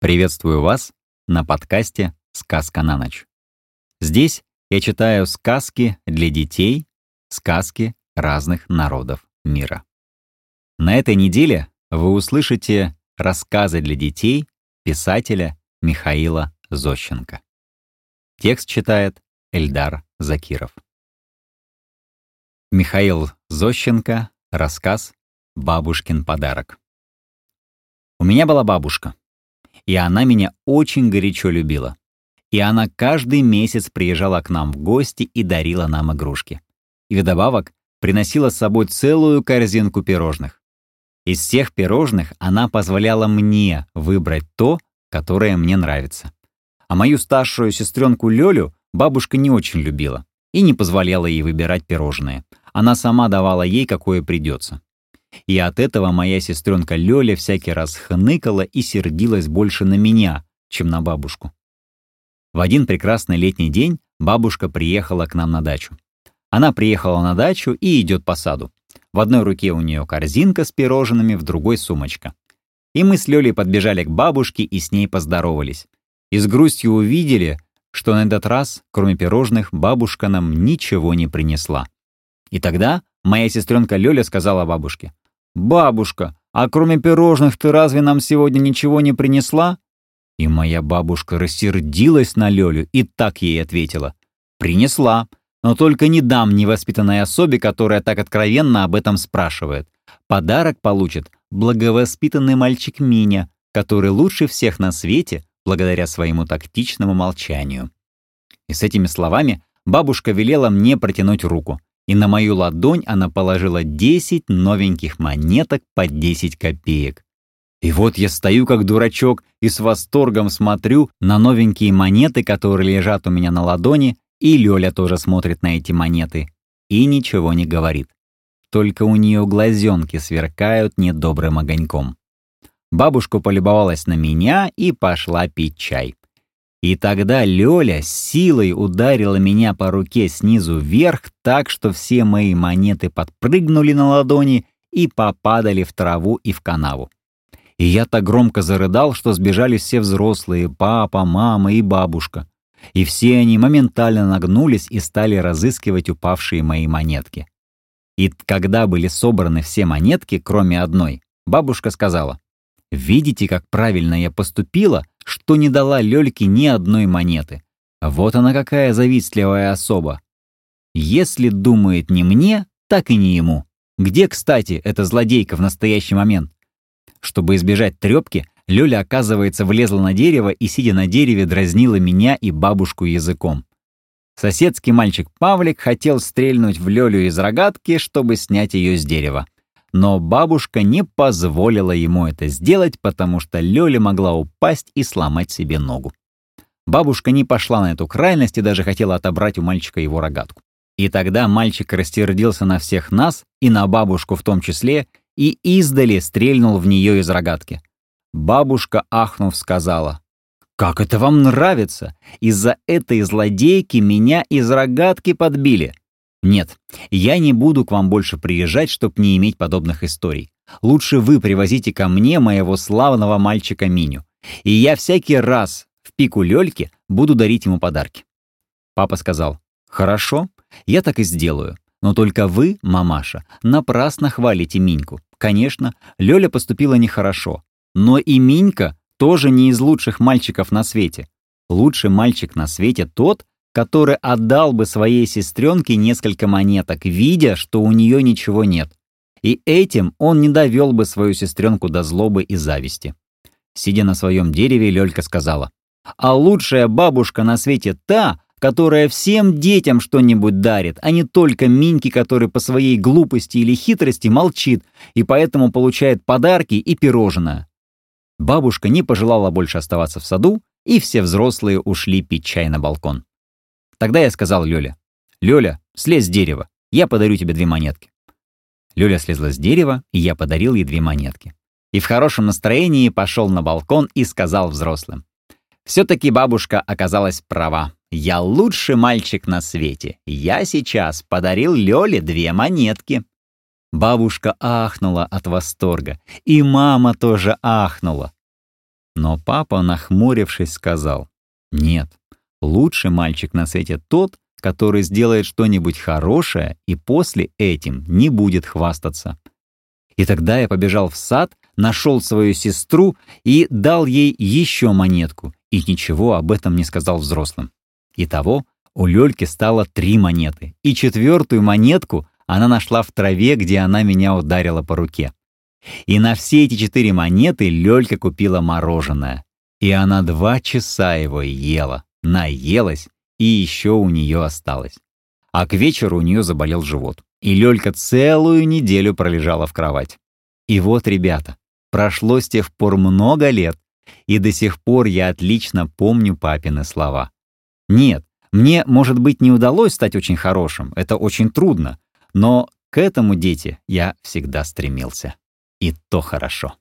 Приветствую вас на подкасте «Сказка на ночь». Здесь я читаю сказки для детей, сказки разных народов мира. На этой неделе вы услышите рассказы для детей писателя Михаила Зощенко. Текст читает Эльдар Закиров. Михаил Зощенко. Рассказ «Бабушкин подарок». У меня была бабушка. И она меня очень горячо любила. И она каждый месяц приезжала к нам в гости и дарила нам игрушки. И вдобавок приносила с собой целую корзинку пирожных. Из всех пирожных она позволяла мне выбрать то, которое мне нравится. А мою старшую сестренку Лёлю бабушка не очень любила и не позволяла ей выбирать пирожные. Она сама давала ей, какое придется. И от этого моя сестренка Лёля всякий раз хныкала и сердилась больше на меня, чем на бабушку. В один прекрасный летний день бабушка приехала к нам на дачу. Она приехала на дачу и идет по саду. В одной руке у нее корзинка с пирожными, в другой — сумочка. И мы с Лёлей подбежали к бабушке и с ней поздоровались. И с грустью увидели, что на этот раз, кроме пирожных, бабушка нам ничего не принесла. И тогда моя сестренка Лёля сказала бабушке, «Бабушка, а кроме пирожных ты разве нам сегодня ничего не принесла?» И моя бабушка рассердилась на Лёлю и так ей ответила, «Принесла, но только не дам невоспитанной особе, которая так откровенно об этом спрашивает. Подарок получит благовоспитанный мальчик Миня, который лучше всех на свете благодаря своему тактичному молчанию». И с этими словами бабушка велела мне протянуть руку и на мою ладонь она положила 10 новеньких монеток по 10 копеек. И вот я стою как дурачок и с восторгом смотрю на новенькие монеты, которые лежат у меня на ладони, и Лёля тоже смотрит на эти монеты и ничего не говорит. Только у нее глазенки сверкают недобрым огоньком. Бабушка полюбовалась на меня и пошла пить чай. И тогда Лёля силой ударила меня по руке снизу вверх так, что все мои монеты подпрыгнули на ладони и попадали в траву и в канаву. И я так громко зарыдал, что сбежали все взрослые, папа, мама и бабушка. И все они моментально нагнулись и стали разыскивать упавшие мои монетки. И когда были собраны все монетки, кроме одной, бабушка сказала, «Видите, как правильно я поступила, что не дала Лёльке ни одной монеты. Вот она какая завистливая особа. Если думает не мне, так и не ему. Где, кстати, эта злодейка в настоящий момент? Чтобы избежать трёпки, Лёля, оказывается, влезла на дерево и, сидя на дереве, дразнила меня и бабушку языком. Соседский мальчик Павлик хотел стрельнуть в Лёлю из рогатки, чтобы снять её с дерева но бабушка не позволила ему это сделать, потому что Лёля могла упасть и сломать себе ногу. Бабушка не пошла на эту крайность и даже хотела отобрать у мальчика его рогатку. И тогда мальчик растердился на всех нас, и на бабушку в том числе, и издали стрельнул в нее из рогатки. Бабушка, ахнув, сказала, «Как это вам нравится? Из-за этой злодейки меня из рогатки подбили. Нет, я не буду к вам больше приезжать, чтобы не иметь подобных историй. Лучше вы привозите ко мне моего славного мальчика Миню. И я всякий раз в пику Лёльке буду дарить ему подарки. Папа сказал, «Хорошо, я так и сделаю. Но только вы, мамаша, напрасно хвалите Миньку. Конечно, Лёля поступила нехорошо. Но и Минька тоже не из лучших мальчиков на свете. Лучший мальчик на свете тот, который отдал бы своей сестренке несколько монеток, видя, что у нее ничего нет. И этим он не довел бы свою сестренку до злобы и зависти. Сидя на своем дереве, Лёлька сказала, «А лучшая бабушка на свете та, которая всем детям что-нибудь дарит, а не только Миньке, который по своей глупости или хитрости молчит и поэтому получает подарки и пирожное». Бабушка не пожелала больше оставаться в саду, и все взрослые ушли пить чай на балкон. Тогда я сказал Лёле, «Лёля, слезь с дерева, я подарю тебе две монетки». Лёля слезла с дерева, и я подарил ей две монетки. И в хорошем настроении пошел на балкон и сказал взрослым, «Все-таки бабушка оказалась права. Я лучший мальчик на свете. Я сейчас подарил Лёле две монетки». Бабушка ахнула от восторга, и мама тоже ахнула. Но папа, нахмурившись, сказал, «Нет, лучший мальчик на свете тот, который сделает что-нибудь хорошее и после этим не будет хвастаться». И тогда я побежал в сад, нашел свою сестру и дал ей еще монетку, и ничего об этом не сказал взрослым. Итого у Лёльки стало три монеты, и четвертую монетку она нашла в траве, где она меня ударила по руке. И на все эти четыре монеты Лёлька купила мороженое. И она два часа его ела, наелась, и еще у нее осталось. А к вечеру у нее заболел живот. И Лёлька целую неделю пролежала в кровать. И вот, ребята, прошло с тех пор много лет, и до сих пор я отлично помню папины слова. Нет, мне, может быть, не удалось стать очень хорошим, это очень трудно, но к этому, дети, я всегда стремился. И то хорошо.